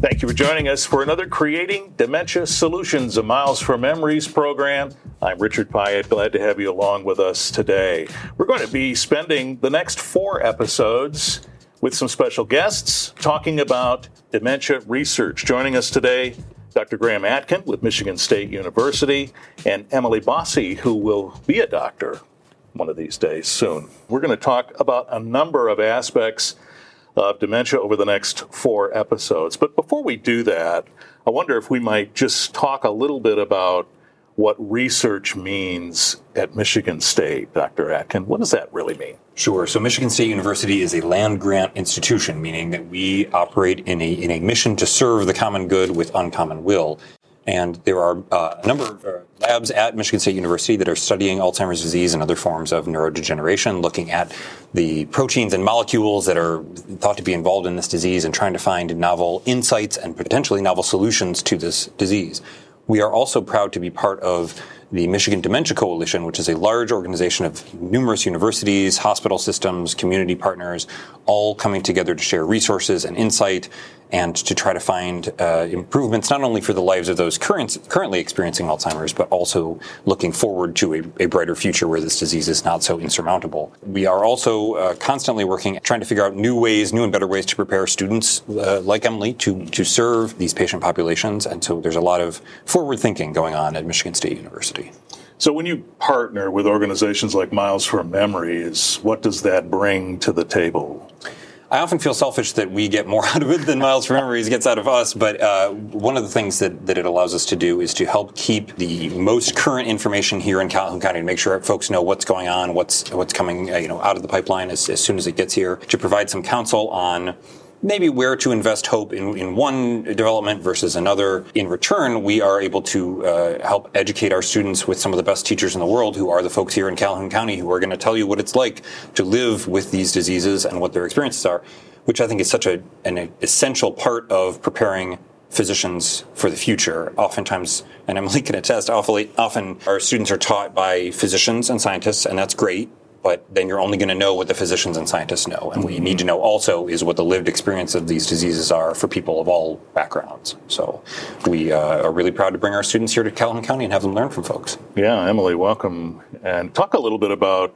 Thank you for joining us for another Creating Dementia Solutions, a Miles for Memories program. I'm Richard Piet, glad to have you along with us today. We're going to be spending the next four episodes with some special guests talking about dementia research. Joining us today, Dr. Graham Atkin with Michigan State University and Emily Bossie, who will be a doctor one of these days soon. We're going to talk about a number of aspects of dementia over the next four episodes. But before we do that, I wonder if we might just talk a little bit about what research means at Michigan State, Dr. Atkin. What does that really mean? Sure. So Michigan State University is a land grant institution, meaning that we operate in a, in a mission to serve the common good with uncommon will. And there are uh, a number of uh, labs at Michigan State University that are studying Alzheimer's disease and other forms of neurodegeneration, looking at the proteins and molecules that are thought to be involved in this disease and trying to find novel insights and potentially novel solutions to this disease. We are also proud to be part of the Michigan Dementia Coalition, which is a large organization of numerous universities, hospital systems, community partners, all coming together to share resources and insight and to try to find uh, improvements not only for the lives of those current, currently experiencing Alzheimer's, but also looking forward to a, a, brighter future where this disease is not so insurmountable. We are also uh, constantly working, trying to figure out new ways, new and better ways to prepare students uh, like Emily to, to serve these patient populations. And so there's a lot of forward thinking going on at Michigan State University. So when you partner with organizations like Miles for Memories, what does that bring to the table? I often feel selfish that we get more out of it than Miles for Memories gets out of us. But uh, one of the things that, that it allows us to do is to help keep the most current information here in Calhoun County to make sure folks know what's going on, what's what's coming, uh, you know, out of the pipeline as, as soon as it gets here. To provide some counsel on maybe where to invest hope in, in one development versus another. In return, we are able to uh, help educate our students with some of the best teachers in the world who are the folks here in Calhoun County who are going to tell you what it's like to live with these diseases and what their experiences are, which I think is such a, an essential part of preparing physicians for the future. Oftentimes, and Emily can attest, awfully often our students are taught by physicians and scientists, and that's great but then you're only going to know what the physicians and scientists know. And what you need to know also is what the lived experience of these diseases are for people of all backgrounds. So we uh, are really proud to bring our students here to Calhoun County and have them learn from folks. Yeah, Emily, welcome. And talk a little bit about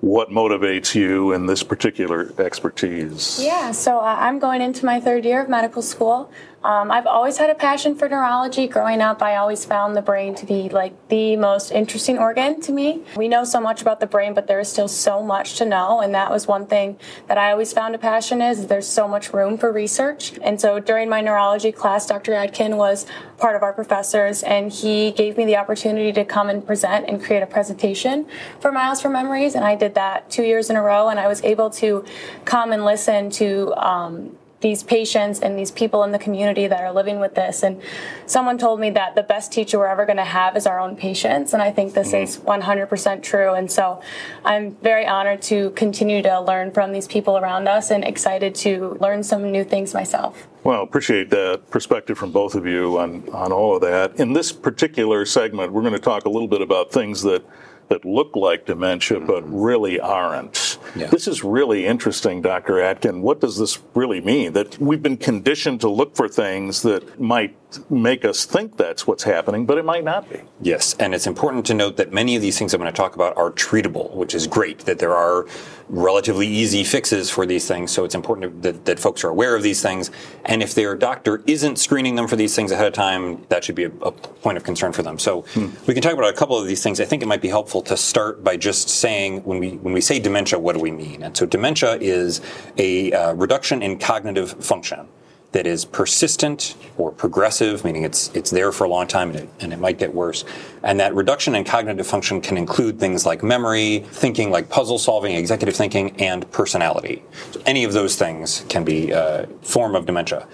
what motivates you in this particular expertise? Yeah, so uh, I'm going into my third year of medical school. Um, I've always had a passion for neurology. Growing up, I always found the brain to be like the most interesting organ to me. We know so much about the brain, but there is still so much to know, and that was one thing that I always found a passion is there's so much room for research. And so during my neurology class, Dr. Atkin was part of our professors, and he gave me the opportunity to come and present and create a presentation for Miles for Memories, and I did that two years in a row, and I was able to come and listen to um, these patients and these people in the community that are living with this. And someone told me that the best teacher we're ever going to have is our own patients. And I think this mm-hmm. is 100% true. And so I'm very honored to continue to learn from these people around us and excited to learn some new things myself. Well, appreciate that perspective from both of you on, on all of that. In this particular segment, we're going to talk a little bit about things that that look like dementia mm-hmm. but really aren't. Yeah. This is really interesting, Dr. Atkin. What does this really mean? That we've been conditioned to look for things that might make us think that's what's happening, but it might not be. Yes, and it's important to note that many of these things I'm going to talk about are treatable, which is great, that there are relatively easy fixes for these things. So it's important that, that folks are aware of these things. And if their doctor isn't screening them for these things ahead of time, that should be a, a point of concern for them. So hmm. we can talk about a couple of these things. I think it might be helpful to start by just saying when we when we say dementia, what do we mean? And so dementia is a uh, reduction in cognitive function that is persistent or progressive, meaning it's it's there for a long time and it, and it might get worse. And that reduction in cognitive function can include things like memory, thinking like puzzle solving, executive thinking, and personality. So any of those things can be a form of dementia.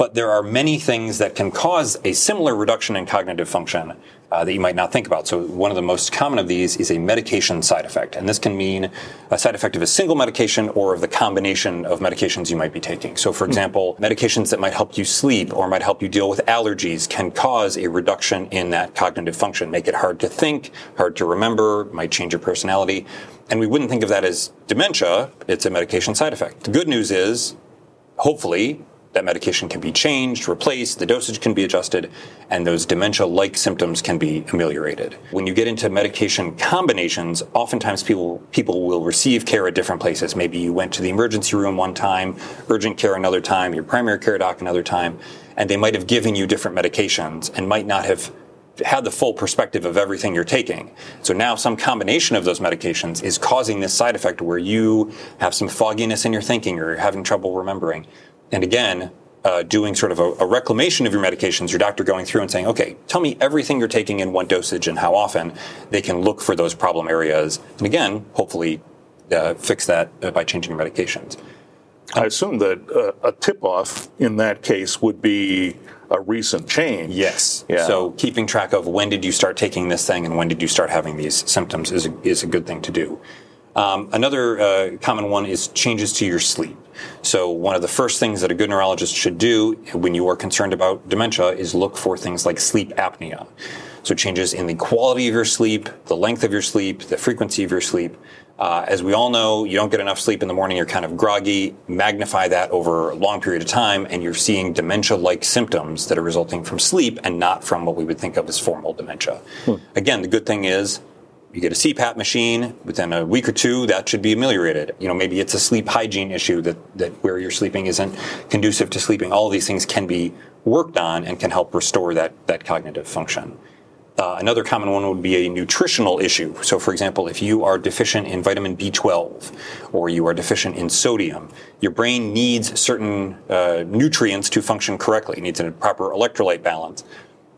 But there are many things that can cause a similar reduction in cognitive function uh, that you might not think about. So one of the most common of these is a medication side effect, and this can mean a side effect of a single medication or of the combination of medications you might be taking. So, for hmm. example, medications that might help you sleep or might help you deal with allergies can cause a reduction in that cognitive function, make it hard to think, hard to remember, might change your personality. And we wouldn't think of that as dementia. It's a medication side effect. The good news is, hopefully, that medication can be changed, replaced, the dosage can be adjusted, and those dementia like symptoms can be ameliorated. When you get into medication combinations, oftentimes people, people will receive care at different places. Maybe you went to the emergency room one time, urgent care another time, your primary care doc another time, and they might have given you different medications and might not have had the full perspective of everything you're taking. So now some combination of those medications is causing this side effect where you have some fogginess in your thinking or you're having trouble remembering. And again, uh, doing sort of a, a, reclamation of your medications, your doctor going through and saying, okay, tell me everything you're taking in what dosage and how often, they can look for those problem areas. And again, hopefully uh, fix that uh, by changing your medications. I assume that uh, a tip off in that case would be a recent change. Yes. Yeah. So keeping track of when did you start taking this thing and when did you start having these symptoms is a, is a good thing to do. Um, another uh, common one is changes to your sleep. So one of the first things that a good neurologist should do when you are concerned about dementia is look for things like sleep apnea. So changes in the quality of your sleep, the length of your sleep, the frequency of your sleep. Uh, as we all know, you don't get enough sleep in the morning, you're kind of groggy. Magnify that over a long period of time, and you're seeing dementia like symptoms that are resulting from sleep and not from what we would think of as formal dementia. Hmm. Again, the good thing is you get a CPAP machine within a week or two, that should be ameliorated. You know, maybe it's a sleep hygiene issue that, that where you're sleeping isn't conducive to sleeping. All these things can be worked on and can help restore that, that cognitive function. Uh, another common one would be a nutritional issue. So, for example, if you are deficient in vitamin B12 or you are deficient in sodium, your brain needs certain uh, nutrients to function correctly. It needs a proper electrolyte balance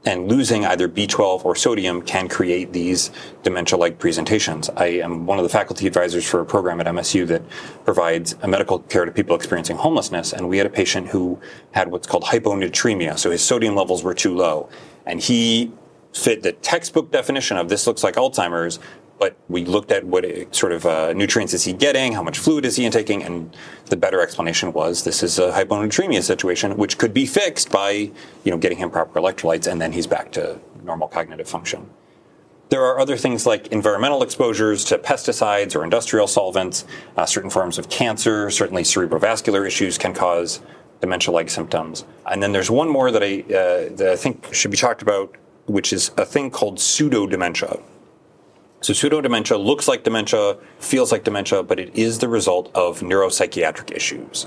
and losing either B12 or sodium can create these dementia-like presentations. I am one of the faculty advisors for a program at MSU that provides medical care to people experiencing homelessness, and we had a patient who had what's called hyponatremia, so his sodium levels were too low, and he fit the textbook definition of this looks like Alzheimer's, but we looked at what sort of uh, nutrients is he getting, how much fluid is he intaking, and the better explanation was this is a hyponatremia situation, which could be fixed by you know getting him proper electrolytes, and then he's back to normal cognitive function. There are other things like environmental exposures to pesticides or industrial solvents, uh, certain forms of cancer, certainly cerebrovascular issues can cause dementia-like symptoms. And then there's one more that I, uh, that I think should be talked about, which is a thing called pseudo-dementia. So pseudodementia looks like dementia, feels like dementia, but it is the result of neuropsychiatric issues.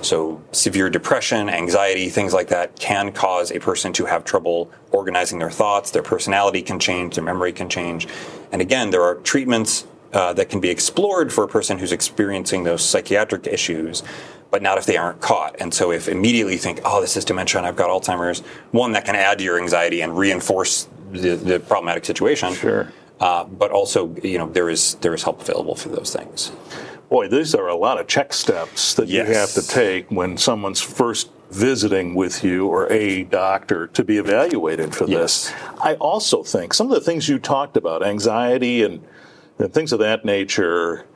So severe depression, anxiety, things like that can cause a person to have trouble organizing their thoughts. Their personality can change, their memory can change. And again, there are treatments uh, that can be explored for a person who's experiencing those psychiatric issues but not if they aren't caught. And so if immediately think, oh, this is dementia and I've got Alzheimer's, one that can add to your anxiety and reinforce the, the problematic situation. Sure. Uh, but also, you know, there is there is help available for those things. Boy, these are a lot of check steps that yes. you have to take when someone's first visiting with you or a doctor to be evaluated for yes. this. I also think some of the things you talked about, anxiety and, and things of that nature,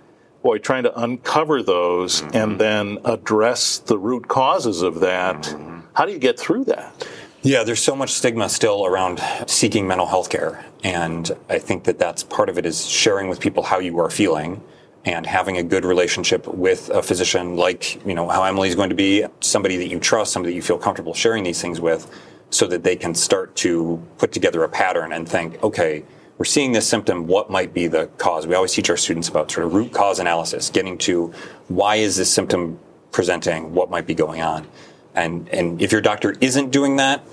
boy, trying to uncover those mm-hmm. and then address the root causes of that. Mm-hmm. How do you get through that? Yeah, there's so much stigma still around seeking mental health care. And I think that that's part of it is sharing with people how you are feeling and having a good relationship with a physician like, you know, how Emily's going to be, somebody that you trust, somebody that you feel comfortable sharing these things with so that they can start to put together a pattern and think, okay, we're seeing this symptom, what might be the cause? We always teach our students about sort of root cause analysis, getting to why is this symptom presenting, what might be going on. And, and if your doctor isn't doing that,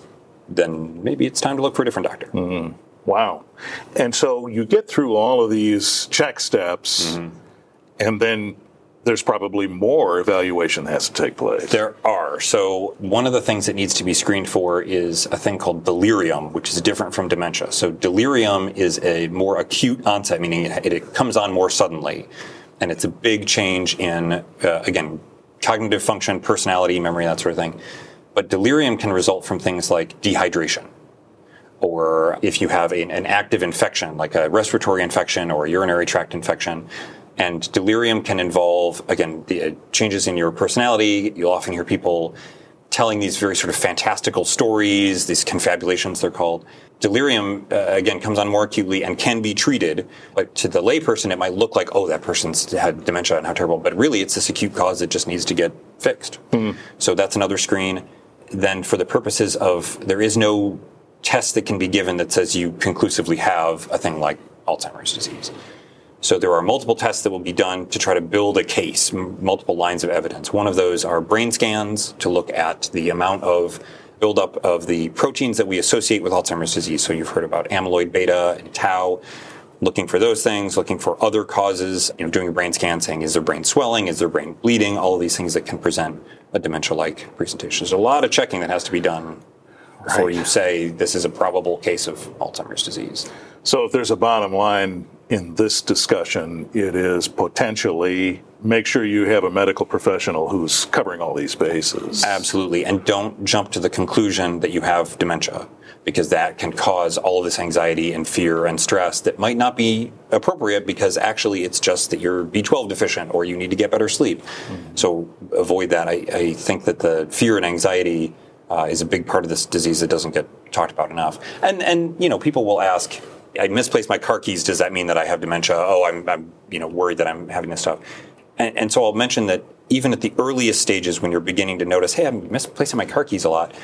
then maybe it's time to look for a different doctor. Mm-hmm. Wow. And so you get through all of these check steps, mm-hmm. and then there's probably more evaluation that has to take place. There are. So one of the things that needs to be screened for is a thing called delirium, which is different from dementia. So delirium is a more acute onset, meaning it, it comes on more suddenly. And it's a big change in, uh, again, cognitive function, personality, memory, that sort of thing. But delirium can result from things like dehydration. Or if you have a, an active infection, like a respiratory infection or a urinary tract infection, and delirium can involve, again, the uh, changes in your personality. You'll often hear people telling these very sort of fantastical stories, these confabulations they're called. Delirium, uh, again, comes on more acutely and can be treated. But to the layperson, it might look like, oh, that person's had dementia and how terrible. But really, it's this acute cause that just needs to get fixed. Mm. So that's another screen. Then, for the purposes of, there is no test that can be given that says you conclusively have a thing like Alzheimer's disease. So there are multiple tests that will be done to try to build a case, m- multiple lines of evidence. One of those are brain scans to look at the amount of buildup of the proteins that we associate with Alzheimer's disease. So you've heard about amyloid beta and tau. Looking for those things, looking for other causes, you know, doing a brain scan, saying is there brain swelling, is there brain bleeding, all of these things that can present a dementia-like presentation. There's a lot of checking that has to be done before right. you say this is a probable case of Alzheimer's disease. So if there's a bottom line in this discussion, it is potentially make sure you have a medical professional who's covering all these bases. Absolutely. And don't jump to the conclusion that you have dementia because that can cause all of this anxiety and fear and stress that might not be appropriate because actually it's just that you're B12 deficient or you need to get better sleep. Mm-hmm. So avoid that. I, I, think that the fear and anxiety uh, is a big part of this disease that doesn't get talked about enough. And, and, you know, people will ask, I misplaced my car keys. Does that mean that I have dementia? Oh, I'm, I'm you know, worried that I'm having this stuff. And, and, so I'll mention that even at the earliest stages when you're beginning to notice, hey, I'm misplacing my car keys a lot,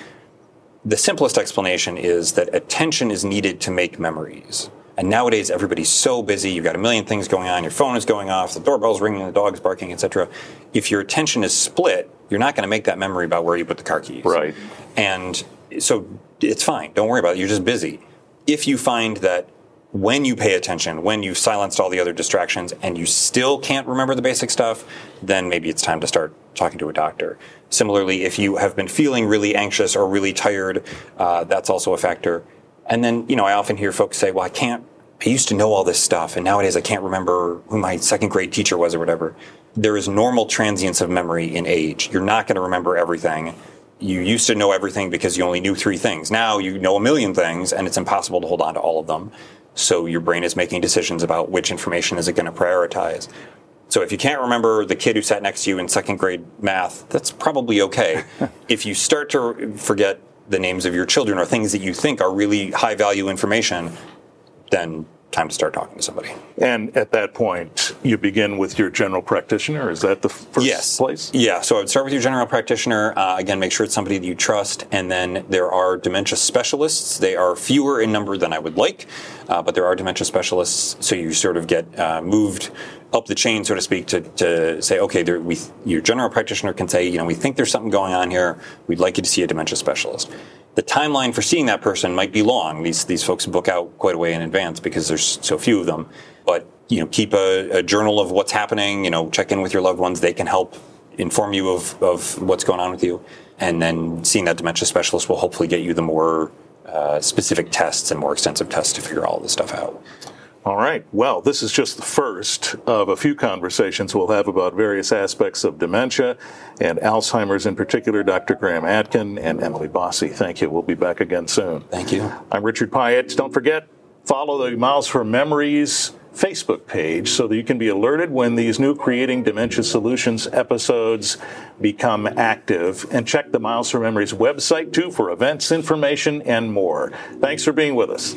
the simplest explanation is that attention is needed to make memories. And nowadays, everybody's so busy. You've got a million things going on. Your phone is going off. The doorbell's ringing. The dog's barking, etc. If your attention is split, you're not going to make that memory about where you put the car keys. Right. And so it's fine. Don't worry about it. You're just busy. If you find that when you pay attention, when you've silenced all the other distractions and you still can't remember the basic stuff, then maybe it's time to start talking to a doctor. Similarly, if you have been feeling really anxious or really tired, uh, that's also a factor. And then, you know, I often hear folks say, well, I can't, I used to know all this stuff and nowadays I can't remember who my second grade teacher was or whatever. There is normal transience of memory in age. You're not going to remember everything you used to know everything because you only knew three things. Now you know a million things and it's impossible to hold on to all of them. So your brain is making decisions about which information is it going to prioritize. So if you can't remember the kid who sat next to you in second grade math, that's probably okay. if you start to forget the names of your children or things that you think are really high value information, then time to start talking to somebody. And at that point, you begin with your general practitioner. Is that the first yes. place? Yeah. So I would start with your general practitioner. Uh, again, make sure it's somebody that you trust. And then there are dementia specialists. They are fewer in number than I would like, uh, but there are dementia specialists. So you sort of get uh, moved up the chain, so to speak, to, to say, okay, there, we, your general practitioner can say, you know, we think there's something going on here. We'd like you to see a dementia specialist the timeline for seeing that person might be long. These these folks book out quite a way in advance because there's so few of them. But you know, keep a, a, journal of what's happening. You know, check in with your loved ones. They can help inform you of of what's going on with you. And then seeing that dementia specialist will hopefully get you the more uh, specific tests and more extensive tests to figure all this stuff out. All right. Well, this is just the first of a few conversations we'll have about various aspects of dementia and Alzheimer's in particular. Dr. Graham Atkin and Emily Bossie, thank you. We'll be back again soon. Thank you. I'm Richard Piet. Don't forget, follow the Miles for Memories Facebook page so that you can be alerted when these new Creating Dementia Solutions episodes become active. And check the Miles for Memories website too for events, information, and more. Thanks for being with us.